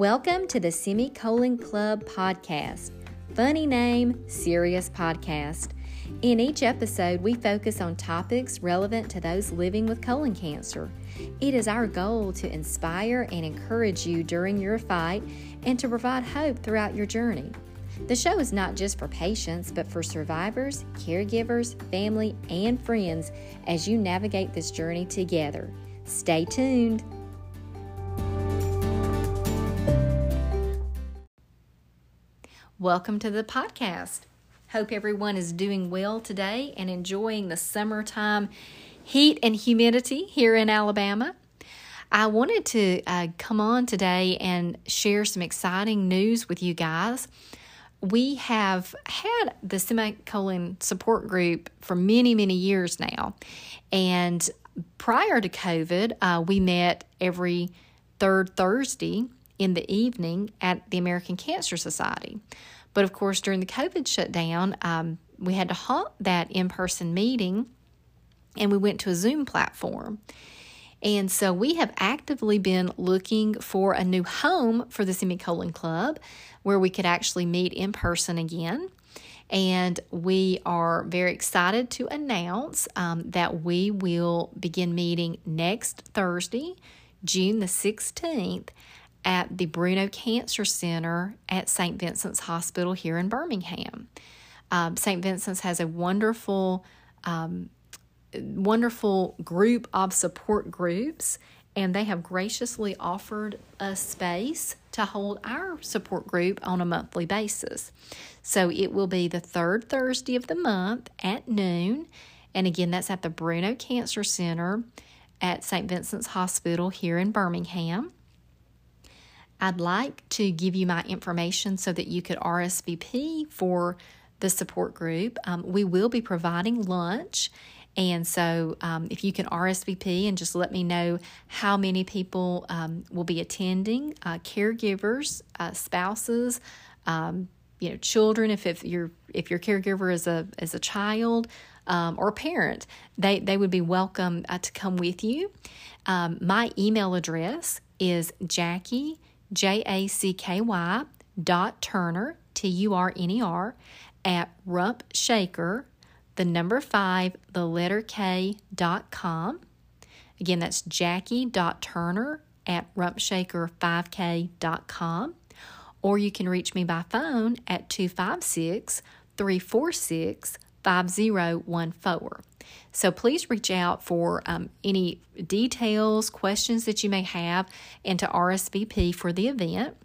Welcome to the Semicolon Club podcast. Funny name, serious podcast. In each episode, we focus on topics relevant to those living with colon cancer. It is our goal to inspire and encourage you during your fight and to provide hope throughout your journey. The show is not just for patients, but for survivors, caregivers, family, and friends as you navigate this journey together. Stay tuned. Welcome to the podcast. Hope everyone is doing well today and enjoying the summertime heat and humidity here in Alabama. I wanted to uh, come on today and share some exciting news with you guys. We have had the semicolon support group for many, many years now. And prior to COVID, uh, we met every third Thursday in the evening at the American Cancer Society. But of course, during the COVID shutdown, um, we had to halt that in person meeting and we went to a Zoom platform. And so we have actively been looking for a new home for the Semicolon Club where we could actually meet in person again. And we are very excited to announce um, that we will begin meeting next Thursday, June the 16th, at the Bruno Cancer Center at St. Vincent's Hospital here in Birmingham. Um, St. Vincent's has a wonderful, um, wonderful group of support groups, and they have graciously offered us space to hold our support group on a monthly basis. So it will be the third Thursday of the month at noon, and again, that's at the Bruno Cancer Center at St. Vincent's Hospital here in Birmingham. I'd like to give you my information so that you could RSVP for the support group. Um, we will be providing lunch. And so, um, if you can RSVP and just let me know how many people um, will be attending, uh, caregivers, uh, spouses, um, you know, children. If, if your if your caregiver is a is a child um, or parent, they they would be welcome uh, to come with you. Um, my email address is Jacky J A C K Y dot Turner, T U R N E R, at Rump Shaker, the number five, the letter K dot com. Again, that's Jacky dot Turner at rumpshaker5k dot com. Or you can reach me by phone at 256 346 5014. So please reach out for um, any details, questions that you may have, and to RSVP for the event.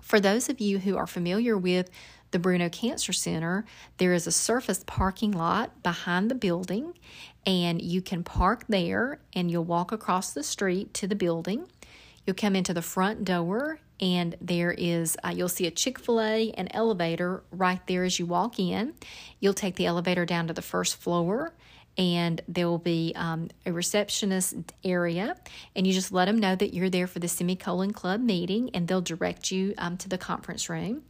For those of you who are familiar with the Bruno Cancer Center, there is a surface parking lot behind the building, and you can park there and you'll walk across the street to the building. You'll come into the front door, and there is, uh, you'll see a Chick fil A, an elevator right there as you walk in. You'll take the elevator down to the first floor, and there will be um, a receptionist area. And you just let them know that you're there for the semicolon club meeting and they'll direct you um, to the conference room.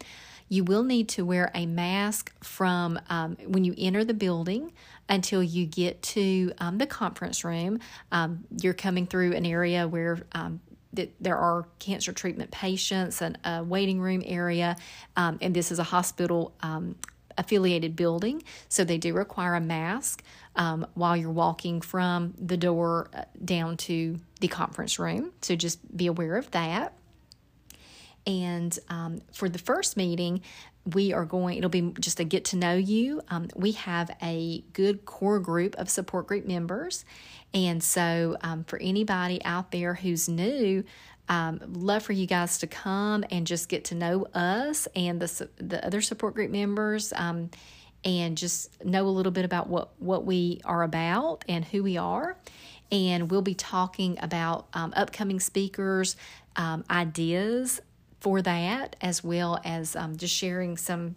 You will need to wear a mask from um, when you enter the building until you get to um, the conference room. Um, you're coming through an area where um, that there are cancer treatment patients and a waiting room area, um, and this is a hospital um, affiliated building, so they do require a mask um, while you're walking from the door uh, down to the conference room. So just be aware of that. And um, for the first meeting, we are going, it'll be just a get to know you. Um, we have a good core group of support group members. And so, um, for anybody out there who's new, um, love for you guys to come and just get to know us and the the other support group members, um, and just know a little bit about what what we are about and who we are. And we'll be talking about um, upcoming speakers, um, ideas for that, as well as um, just sharing some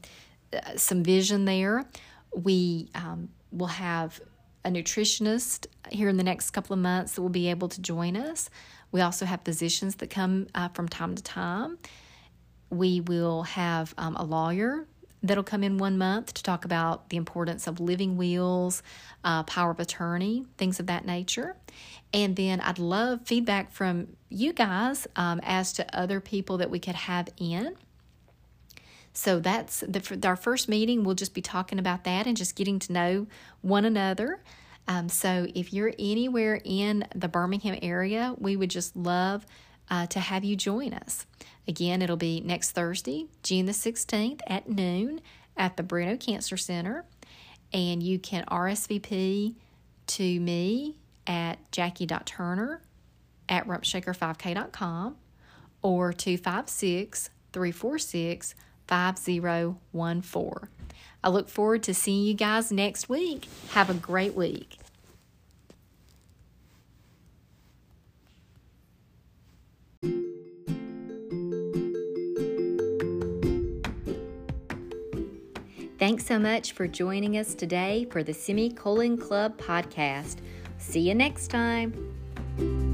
uh, some vision there. We um, will have a nutritionist here in the next couple of months that will be able to join us. We also have physicians that come uh, from time to time. We will have um, a lawyer that'll come in one month to talk about the importance of living wills, uh, power of attorney, things of that nature. And then I'd love feedback from you guys um, as to other people that we could have in. So that's the, our first meeting. We'll just be talking about that and just getting to know one another. Um, so if you're anywhere in the Birmingham area, we would just love uh, to have you join us. Again, it'll be next Thursday, June the 16th at noon at the Bruno Cancer Center. And you can RSVP to me at jacky.turner at rumpshaker5k.com or 256 346 5014. I look forward to seeing you guys next week. Have a great week. Thanks so much for joining us today for the Semicolon Club podcast. See you next time.